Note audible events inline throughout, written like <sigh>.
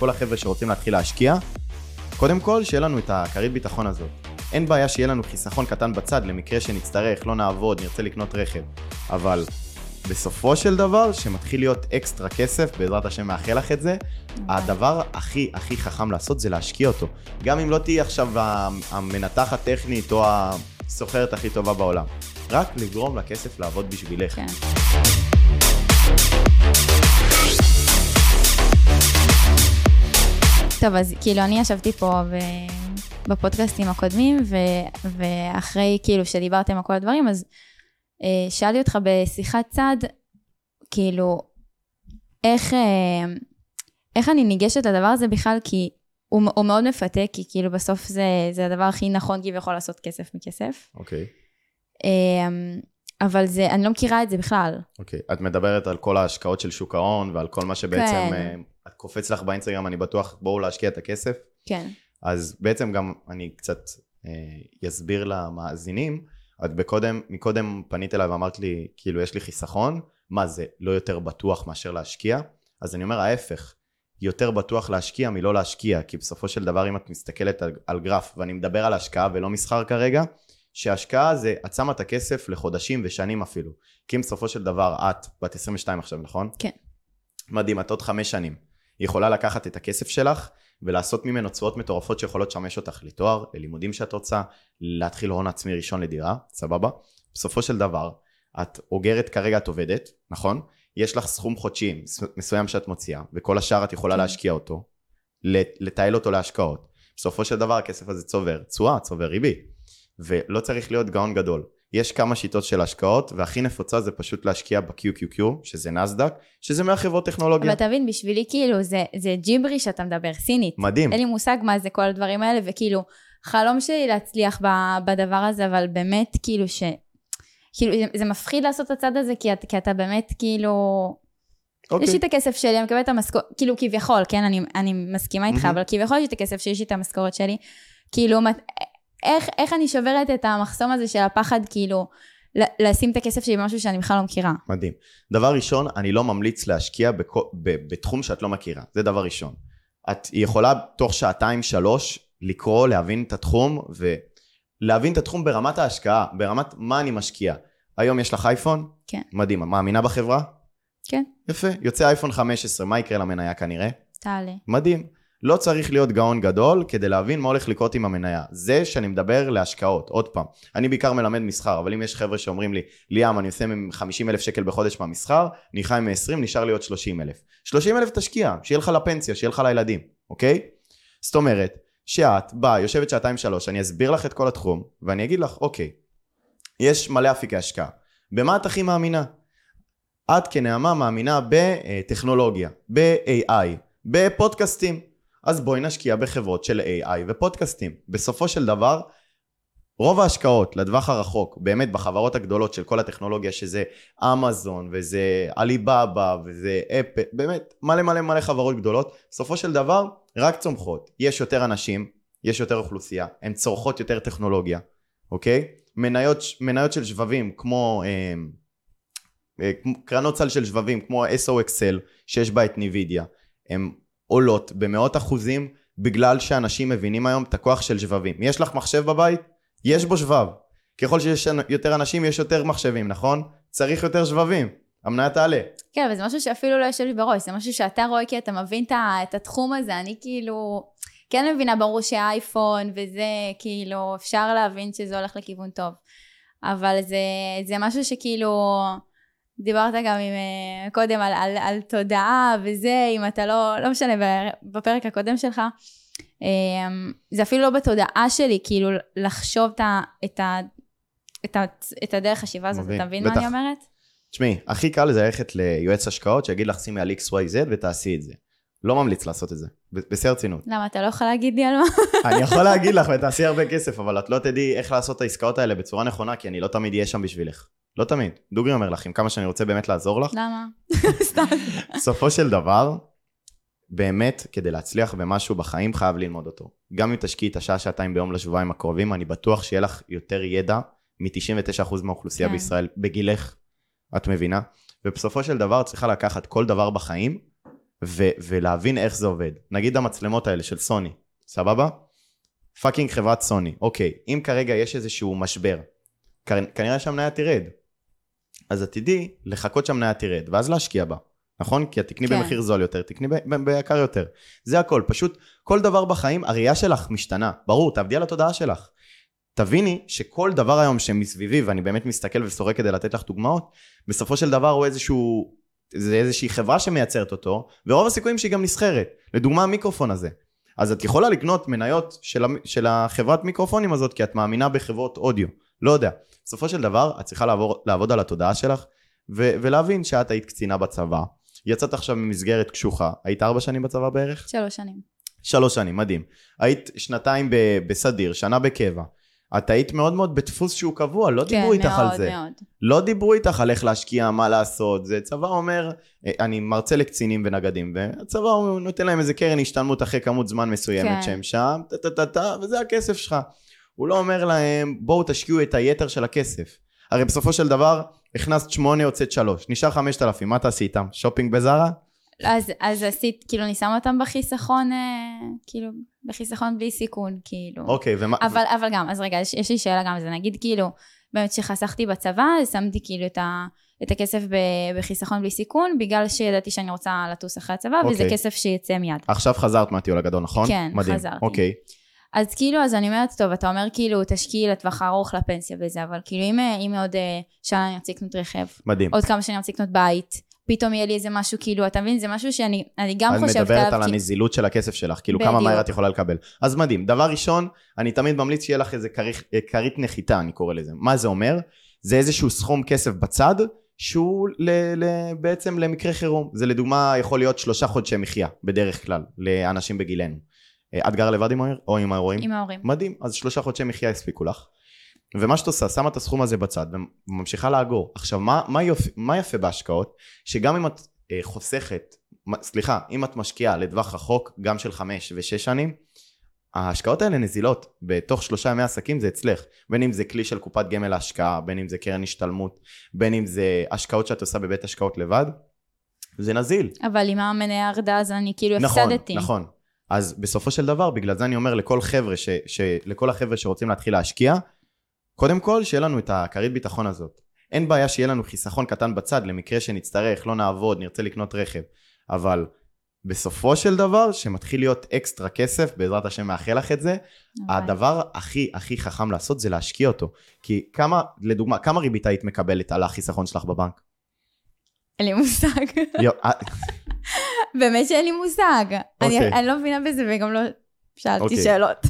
לכל החבר'ה שרוצים להתחיל להשקיע, קודם כל, שיהיה לנו את הכרית ביטחון הזאת. אין בעיה שיהיה לנו חיסכון קטן בצד למקרה שנצטרך, לא נעבוד, נרצה לקנות רכב. אבל בסופו של דבר, שמתחיל להיות אקסטרה כסף, בעזרת השם מאחל לך את זה, הדבר הכי הכי חכם לעשות זה להשקיע אותו. גם אם לא תהיי עכשיו המנתחת טכנית או הסוחרת הכי טובה בעולם. רק לגרום לכסף לעבוד בשבילך. כן. טוב, אז כאילו אני ישבתי פה ו... בפודקאסטים הקודמים, ו... ואחרי כאילו שדיברתם על כל הדברים, אז אה, שאלתי אותך בשיחת צד, כאילו, איך, אה, איך אני ניגשת לדבר הזה בכלל, כי הוא, הוא מאוד מפתה, כי כאילו בסוף זה, זה הדבר הכי נכון כביכול לעשות כסף מכסף. אוקיי. אה, אבל זה, אני לא מכירה את זה בכלל. אוקיי. את מדברת על כל ההשקעות של שוק ההון ועל כל מה שבעצם, כן. אה, קופץ לך באינסטגרם, אני בטוח, בואו להשקיע את הכסף. כן. אז בעצם גם אני קצת אה, אסביר למאזינים. את בקודם, מקודם פנית אליי ואמרת לי, כאילו, יש לי חיסכון, מה זה, לא יותר בטוח מאשר להשקיע? אז אני אומר, ההפך, יותר בטוח להשקיע מלא להשקיע, כי בסופו של דבר, אם את מסתכלת על, על גרף, ואני מדבר על השקעה ולא מסחר כרגע, שהשקעה זה, את שמה את הכסף לחודשים ושנים אפילו. כי אם בסופו של דבר, את בת 22 עכשיו, נכון? כן. מדהים, את עוד חמש שנים. היא יכולה לקחת את הכסף שלך ולעשות ממנו תשואות מטורפות שיכולות לשמש אותך לתואר, ללימודים שאת רוצה, להתחיל הון עצמי ראשון לדירה, סבבה? בסופו של דבר, את אוגרת כרגע, את עובדת, נכון? יש לך סכום חודשי מסוים שאת מוציאה, וכל השאר את יכולה כן. להשקיע אותו, לתעל אותו להשקעות. בסופו של דבר הכסף הזה צובר תשואה, צובר ריבית, ולא צריך להיות גאון גדול. יש כמה שיטות של השקעות, והכי נפוצה זה פשוט להשקיע ב-QQQ, שזה נסדק, שזה מהחברות טכנולוגיה. אבל תבין, בשבילי כאילו זה, זה ג'יברי שאתה מדבר, סינית. מדהים. אין לי מושג מה זה כל הדברים האלה, וכאילו, חלום שלי להצליח ב- בדבר הזה, אבל באמת כאילו ש... כאילו, זה- זה מפחיד לעשות את הצד הזה, כי, כי אתה באמת כאילו... אוקיי. יש לי את הכסף שלי, אני מקבלת את המשכורת, כאילו כביכול, כן, אני, אני מסכימה איתך, מהמם. אבל כביכול יש לי את הכסף שיש לי את המשכורת שלי. כאילו, מת- איך, איך אני שוברת את המחסום הזה של הפחד, כאילו, לשים את הכסף שלי במשהו שאני בכלל לא מכירה. מדהים. דבר ראשון, אני לא ממליץ להשקיע בכו, ב, בתחום שאת לא מכירה. זה דבר ראשון. את יכולה תוך שעתיים, שלוש, לקרוא, להבין את התחום, ולהבין את התחום ברמת ההשקעה, ברמת מה אני משקיע. היום יש לך אייפון? כן. מדהים. מאמינה בחברה? כן. יפה. יוצא אייפון 15, מה יקרה למניה כנראה? תעלה. מדהים. לא צריך להיות גאון גדול כדי להבין מה הולך לקרות עם המניה. זה שאני מדבר להשקעות, עוד פעם. אני בעיקר מלמד מסחר, אבל אם יש חבר'ה שאומרים לי, ליאם, אני עושה 50 אלף שקל בחודש מהמסחר, אני חי מ-20, נשאר לי עוד 30 אלף. 30 אלף תשקיע, שיהיה לך לפנסיה, שיהיה לך לילדים, אוקיי? זאת אומרת, שאת באה, יושבת שעתיים שלוש, אני אסביר לך את כל התחום, ואני אגיד לך, אוקיי, יש מלא אפיקי השקעה. במה את הכי מאמינה? את כנעמה מאמינה בטכנולוגיה, ב-AI, בפודקאסטים. אז בואי נשקיע בחברות של AI ופודקאסטים. בסופו של דבר, רוב ההשקעות לטווח הרחוק, באמת בחברות הגדולות של כל הטכנולוגיה, שזה אמזון וזה עליבאבא וזה אפל, באמת מלא מלא מלא חברות גדולות, בסופו של דבר רק צומחות. יש יותר אנשים, יש יותר אוכלוסייה, הן צורכות יותר טכנולוגיה, אוקיי? מניות, מניות של שבבים כמו... אה, אה, קרנות סל של שבבים כמו SOXL שיש בה את ניווידיה, הן עולות במאות אחוזים בגלל שאנשים מבינים היום את הכוח של שבבים. יש לך מחשב בבית? יש בו שבב. ככל שיש יותר אנשים יש יותר מחשבים, נכון? צריך יותר שבבים. המניה תעלה. כן, אבל זה משהו שאפילו לא יושב לי בראש, זה משהו שאתה רואה כי אתה מבין את התחום הזה, אני כאילו, כן מבינה, ברור שהאייפון וזה, כאילו, אפשר להבין שזה הולך לכיוון טוב, אבל זה, זה משהו שכאילו, דיברת גם עם, אה, קודם על, על, על תודעה וזה, אם אתה לא, לא משנה, בפרק הקודם שלך, אה, זה אפילו לא בתודעה שלי, כאילו, לחשוב את, ה, את, ה, את, ה, את הדרך חשיבה הזאת, מבין, אתה מבין מה בטח. אני אומרת? תשמעי, הכי קל זה ללכת ליועץ השקעות שיגיד לך שימי על XYZ ותעשי את זה. לא ממליץ לעשות את זה. בשיא הרצינות. למה, אתה לא יכול להגיד לי על מה? <laughs> אני יכול להגיד לך ותעשי הרבה כסף, אבל את לא תדעי איך לעשות את העסקאות האלה בצורה נכונה, כי אני לא תמיד אהיה שם בשבילך. לא תמיד. דוגרי אומר לך, עם כמה שאני רוצה באמת לעזור לך, למה? <laughs> סתם. בסופו של דבר, באמת, כדי להצליח במשהו בחיים, חייב ללמוד אותו. גם אם תשקיעי את השעה, שעתיים ביום לשבועיים הקרובים, אני בטוח שיהיה לך יותר ידע מ-99% מהאוכלוסייה כן. בישראל בגילך, את מבינה? ובסופו של דבר, צריכה לקחת כל דבר בחיים ו- ולהבין איך זה עובד. נגיד המצלמות האלה של סוני, סבבה? fucking חברת סוני. אוקיי, אם כרגע יש איזשהו משבר, כ- כנראה שהמניה תרד. אז עדיף לי לחכות שהמניה תרד, ואז להשקיע בה. נכון? כי את תקני כן. במחיר זול יותר, תקני ביקר יותר. זה הכל. פשוט כל דבר בחיים, הראייה שלך משתנה. ברור, תעבדי על התודעה שלך. תביני שכל דבר היום שמסביבי, ואני באמת מסתכל וסורק כדי לתת לך דוגמאות, בסופו של דבר הוא איזשהו, זה איזושהי חברה שמייצרת אותו, ורוב הסיכויים שהיא גם נסחרת. לדוגמה המיקרופון הזה. אז את יכולה לקנות מניות של, של החברת מיקרופונים הזאת, כי את מאמינה בחברות אודיו. לא יודע. בסופו של דבר, את צריכה לעבור, לעבוד על התודעה שלך, ו- ולהבין שאת היית קצינה בצבא. יצאת עכשיו ממסגרת קשוחה, היית ארבע שנים בצבא בערך? שלוש שנים. שלוש שנים, מדהים. היית שנתיים ב- בסדיר, שנה בקבע. את היית מאוד מאוד בדפוס שהוא קבוע, לא דיברו איתך על זה. כן, מאוד מאוד. לא דיברו איתך על איך להשקיע, מה לעשות. זה צבא אומר, אה, אני מרצה לקצינים ונגדים, והצבא הוא נותן להם איזה קרן השתלמות אחרי כמות זמן מסוימת כן. שהם שם, טה-טה-טה, וזה הכסף שלך. הוא לא אומר להם, בואו תשקיעו את היתר של הכסף. הרי בסופו של דבר, הכנסת שמונה, יוצאת שלוש, נשאר חמשת אלפים, מה תעשי איתם? שופינג בזארה? אז, אז עשית, כאילו, אני שמה אותם בחיסכון, אה, כאילו, בחיסכון בלי סיכון, כאילו. אוקיי, ומה... אבל, אבל גם, אז רגע, יש, יש לי שאלה גם זה. נגיד, כאילו, באמת שחסכתי בצבא, אז שמתי כאילו את, ה, את הכסף ב, בחיסכון בלי סיכון, בגלל שידעתי שאני רוצה לטוס אחרי הצבא, וזה אוקיי. כסף שיצא מיד. עכשיו חזרת מהטיול הגדול, נכון? כן, מדהים. חזרתי. אוקיי. אז כאילו, אז אני אומרת, טוב, אתה אומר כאילו, תשקיעי לטווח הארוך לפנסיה וזה, אבל כאילו, אם, אה, אם עוד אה, שנה אני ארצה לקנות רכב, מדהים. עוד כמה שנים אני ארצה לקנות בית, פתאום יהיה לי איזה משהו, כאילו, אתה מבין? זה משהו שאני אני גם את חושבת מדברת על הנזילות של הכסף שלך, כאילו כמה בדיוק. מהר את יכולה לקבל. אז מדהים. דבר ראשון, אני תמיד ממליץ שיהיה לך איזה אה, כרית נחיתה, אני קורא לזה. מה זה אומר? זה איזשהו סכום כסף בצד, שהוא ל- ל- בעצם למקרה חירום. זה לדוגמה יכול להיות שלושה חודשי מחיה, בדרך כלל, לאנשים בגילנו. אה, את גרה לבד עם ההורים? או עם ההורים? עם ההורים. מדהים, אז שלושה חודשי מחיה יספיקו לך. ומה שאת עושה, שמה את הסכום הזה בצד וממשיכה לאגור. עכשיו, מה, מה, יופ, מה יפה בהשקעות? שגם אם את אה, חוסכת, סליחה, אם את משקיעה לטווח רחוק, גם של חמש ושש שנים, ההשקעות האלה נזילות. בתוך שלושה ימי עסקים זה אצלך. בין אם זה כלי של קופת גמל להשקעה, בין אם זה קרן השתלמות, בין אם זה השקעות שאת עושה בבית השקעות לבד, זה נזיל. אבל אם המניה ירדה, אז אני כאילו נכון, הפסדתי. נכון. אז בסופו של דבר, בגלל זה אני אומר לכל חבר'ה, ש, ש, לכל החבר'ה שרוצים להתחיל להשקיע, קודם כל שיהיה לנו את הכרית ביטחון הזאת. אין בעיה שיהיה לנו חיסכון קטן בצד למקרה שנצטרך, לא נעבוד, נרצה לקנות רכב. אבל בסופו של דבר, שמתחיל להיות אקסטרה כסף, בעזרת השם מאחל לך את זה, אבל- הדבר הכי הכי חכם לעשות זה להשקיע אותו. כי כמה, לדוגמה, כמה ריבית היית מקבלת על החיסכון שלך בבנק? אין לי מושג. באמת שאין לי מושג. אני אוקיי. אני לא מבינה בזה וגם לא שאלתי אוקיי. שאלות.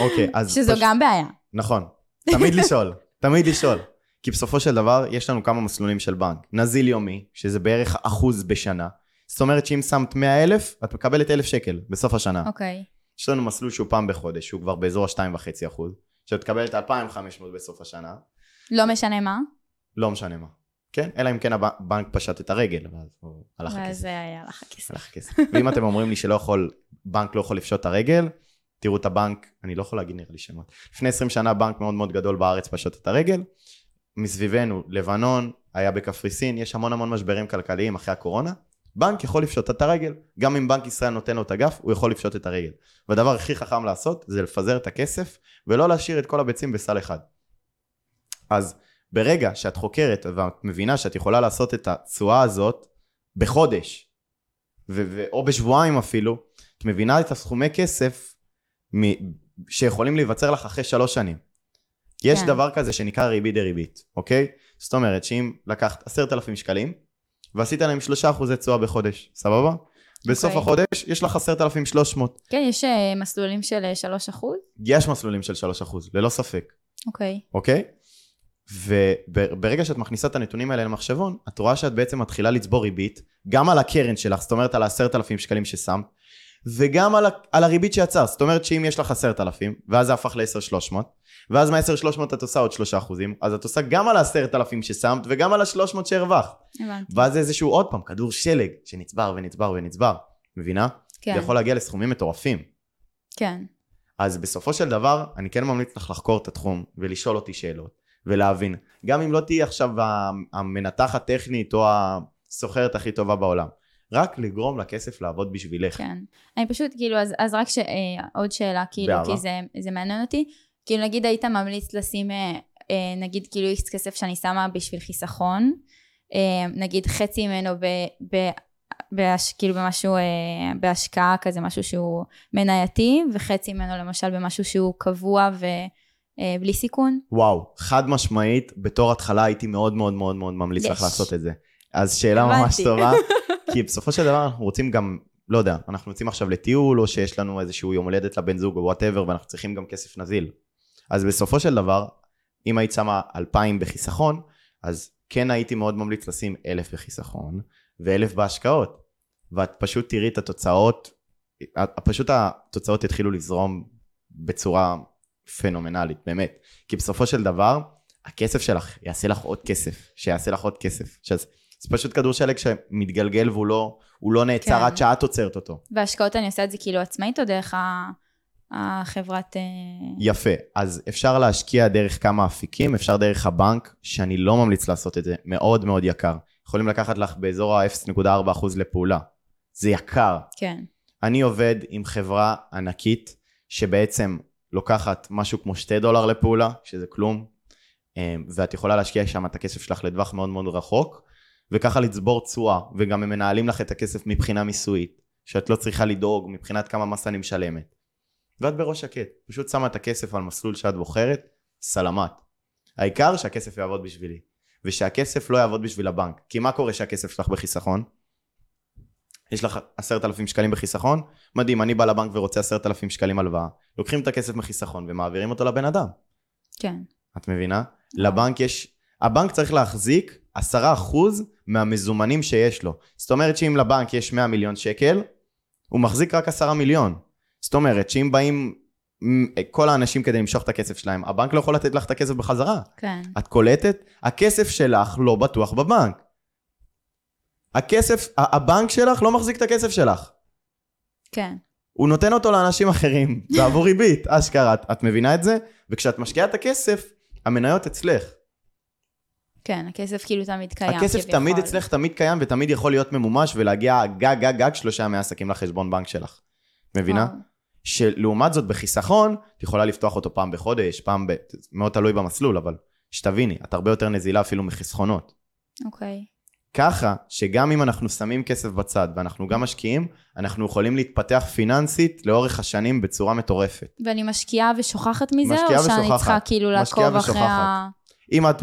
אוקיי, אז... שזו גם בעיה. נכון, תמיד לשאול, תמיד לשאול. כי בסופו של דבר יש לנו כמה מסלולים של בנק. נזיל יומי, שזה בערך אחוז בשנה. זאת אומרת שאם שמת 100 אלף, את מקבלת 1,000 שקל בסוף השנה. אוקיי. יש לנו מסלול שהוא פעם בחודש, שהוא כבר באזור ה-2.5 אחוז, שאת מקבלת 2,500 בסוף השנה, לא משנה מה. לא משנה מה. כן? אלא אם כן הבנק פשט את הרגל, ואז הוא הלך ואז הכסף. זה היה לך הכסף. הלך הכסף. ואם אתם אומרים לי שלא יכול, בנק לא יכול לפשוט את הרגל, תראו את הבנק, אני לא יכול להגיד נראה לי שמות. לפני 20 שנה בנק מאוד מאוד גדול בארץ פשוט את הרגל. מסביבנו, לבנון, היה בקפריסין, יש המון המון משברים כלכליים אחרי הקורונה. בנק יכול לפשוט את הרגל. גם אם בנק ישראל נותן לו את הגף, הוא יכול לפשוט את הרגל. והדבר הכי חכם לעשות זה לפזר את הכסף ולא להשאיר את כל הביצים בסל אחד. אז ברגע שאת חוקרת ואת מבינה שאת יכולה לעשות את התשואה הזאת בחודש, ו- ו- או בשבועיים אפילו, את מבינה את הסכומי כסף מ- שיכולים להיווצר לך אחרי שלוש שנים. יש כן. דבר כזה שנקרא ריבית דריבית, אוקיי? זאת אומרת שאם לקחת עשרת אלפים שקלים ועשית להם שלושה אחוזי תשואה בחודש, סבבה? בסוף אוקיי. החודש יש לך עשרת אלפים שלוש מאות. כן, יש אה, מסלולים של אה, 3 אחוז. יש מסלולים של שלוש אחוז, ללא ספק. אוקיי. אוקיי? וברגע שאת מכניסה את הנתונים האלה למחשבון, את רואה שאת בעצם מתחילה לצבור ריבית, גם על הקרן שלך, זאת אומרת על העשרת אלפים שקלים ששמת, וגם על, על הריבית שיצרת, זאת אומרת שאם יש לך עשרת אלפים, ואז זה הפך ל-10 שלוש מאות, ואז מה-10 שלוש מאות את עושה עוד שלושה אחוזים, אז את עושה גם על העשרת אלפים ששמת, וגם על השלוש שהרווחת. הבנתי. ואז זה איזשהו עוד פעם, כדור שלג, שנצבר ונצבר ונצבר, מבינה? כן. זה יכול להגיע לסכומים מטורפים. כן. אז בסופו של דבר, אני כן ממליץ לך לחקור את התחום ולשאול אותי שאלות ולהבין. גם אם לא תהיי עכשיו ה- המנתחת טכנית או הסוחרת הכי טובה בעולם. רק לגרום לכסף לעבוד בשבילך. כן. אני פשוט, כאילו, אז, אז רק ש, אה, עוד שאלה, כאילו, באהבה. כי זה, זה מעניין אותי. כאילו, נגיד היית ממליץ לשים, אה, אה, נגיד, כאילו, איקס כסף שאני שמה בשביל חיסכון, אה, נגיד חצי ממנו ב... ב בהש, כאילו במשהו, אה, בהשקעה כזה, משהו שהוא מנייתי, וחצי ממנו למשל במשהו שהוא קבוע ובלי סיכון. וואו, חד משמעית, בתור התחלה הייתי מאוד מאוד מאוד מאוד ממליץ לך. לעשות את זה. אז שאלה הבנתי. ממש טובה, <laughs> כי בסופו של דבר אנחנו רוצים גם, לא יודע, אנחנו יוצאים עכשיו לטיול, או שיש לנו איזשהו יום הולדת לבן זוג, או whatever, ואנחנו צריכים גם כסף נזיל. אז בסופו של דבר, אם היית שמה 2,000 בחיסכון, אז כן הייתי מאוד ממליץ לשים 1,000 בחיסכון, ו-1,000 בהשקעות. ואת פשוט תראי את התוצאות, פשוט התוצאות יתחילו לזרום בצורה פנומנלית, באמת. כי בסופו של דבר, הכסף שלך יעשה לך עוד כסף, שיעשה לך עוד כסף. שזה, זה פשוט כדור שלג שמתגלגל והוא לא, לא נעצר כן. עד שאת עוצרת אותו. בהשקעות אני עושה את זה כאילו עצמאית או דרך ה- החברת... אה, יפה. אז אפשר להשקיע דרך כמה אפיקים, אפשר דרך הבנק, שאני לא ממליץ לעשות את זה, מאוד מאוד יקר. יכולים לקחת לך באזור ה-0.4% לפעולה. זה יקר. כן, אני עובד עם חברה ענקית, שבעצם לוקחת משהו כמו 2 דולר לפעולה, שזה כלום, אה, ואת יכולה להשקיע שם את הכסף שלך לטווח מאוד מאוד רחוק, וככה לצבור תשואה, וגם הם מנהלים לך את הכסף מבחינה מיסויית, שאת לא צריכה לדאוג מבחינת כמה מס אני משלמת. ואת בראש שקט, פשוט שמה את הכסף על מסלול שאת בוחרת, סלמת. העיקר שהכסף יעבוד בשבילי, ושהכסף לא יעבוד בשביל הבנק. כי מה קורה שהכסף שלך בחיסכון? יש לך עשרת אלפים שקלים בחיסכון? מדהים, אני בא לבנק ורוצה עשרת אלפים שקלים הלוואה. לוקחים את הכסף מחיסכון ומעבירים אותו לבן אדם. כן. את מבינה? לבנק יש... הבנק צריך להחזיק עשרה אחוז מהמזומנים שיש לו. זאת אומרת שאם לבנק יש 100 מיליון שקל, הוא מחזיק רק עשרה מיליון. זאת אומרת שאם באים כל האנשים כדי למשוך את הכסף שלהם, הבנק לא יכול לתת לך את הכסף בחזרה. כן. את קולטת? הכסף שלך לא בטוח בבנק. הכסף, הבנק שלך לא מחזיק את הכסף שלך. כן. הוא נותן אותו לאנשים אחרים, <laughs> בעבור ריבית, אשכרה, את, את מבינה את זה? וכשאת משקיעה את הכסף, המניות אצלך. כן, הכסף כאילו תמיד קיים. הכסף כביכול. תמיד אצלך, תמיד קיים ותמיד יכול להיות ממומש ולהגיע גג גג גג שלושה ימי עסקים לחשבון בנק שלך. מבינה? שלעומת זאת בחיסכון, את יכולה לפתוח אותו פעם בחודש, פעם ב... מאוד תלוי במסלול, אבל שתביני, את הרבה יותר נזילה אפילו מחסכונות. אוקיי. ככה שגם אם אנחנו שמים כסף בצד ואנחנו גם משקיעים, אנחנו יכולים להתפתח פיננסית לאורך השנים בצורה מטורפת. ואני משקיעה ושוכחת מזה, משקיעה או שאני ושוכחת. צריכה כאילו לעקוב אחרי ה... אם את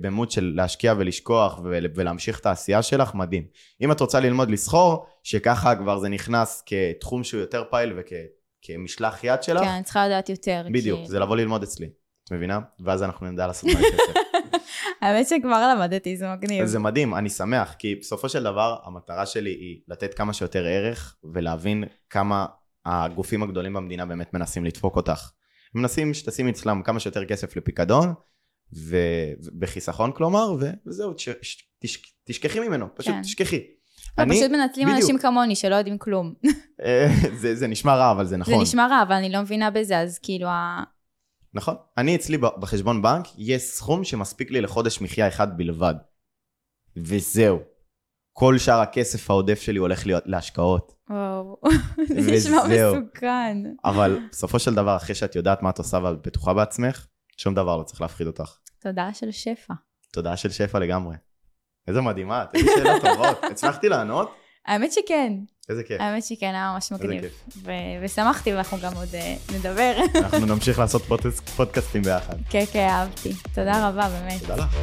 במוד של להשקיע ולשכוח ול- ולהמשיך את העשייה שלך, מדהים. אם את רוצה ללמוד לסחור, שככה כבר זה נכנס כתחום שהוא יותר פעיל וכמשלח יד שלך, כן, אני צריכה לדעת יותר. בדיוק, כאילו. זה לבוא ללמוד אצלי. את מבינה? ואז אנחנו נדע לעשות מה כסף. <laughs> האמת שכבר למדתי, זה מגניב. זה מדהים, אני שמח, כי בסופו של דבר המטרה שלי היא לתת כמה שיותר ערך ולהבין כמה הגופים הגדולים במדינה באמת מנסים לדפוק אותך. הם מנסים שתשימי אצלם כמה שיותר כסף לפיקדון, ובחיסכון כלומר, וזהו, תשכחי ממנו, פשוט כן. תשכחי. אני- פשוט מנצלים בדיוק. אנשים כמוני שלא יודעים כלום. אה, זה, זה נשמע רע, אבל זה נכון. זה נשמע רע, אבל אני לא מבינה בזה, אז כאילו, נכון. אני אצלי בחשבון בנק, יש סכום שמספיק לי לחודש מחיה אחד בלבד. וזהו. כל שאר הכסף העודף שלי הולך להיות להשקעות. וואו, <laughs> זה נשמע. מסוכן. אבל בסופו של דבר, אחרי שאת יודעת מה את עושה ואת בטוחה בעצמך, שום דבר לא צריך להפחיד אותך. תודה של שפע. תודעה של שפע לגמרי. איזה מדהימה, איזה שאלות טובות. <laughs> הצלחתי לענות? האמת שכן, איזה כיף. האמת שכן, היה ממש מגניב. ו- ושמחתי, ואנחנו גם עוד אה, נדבר. <laughs> אנחנו נמשיך לעשות פודקאסט- פודקאסטים ביחד. כן, כן, אהבתי. תודה רבה, באמת. תודה לך.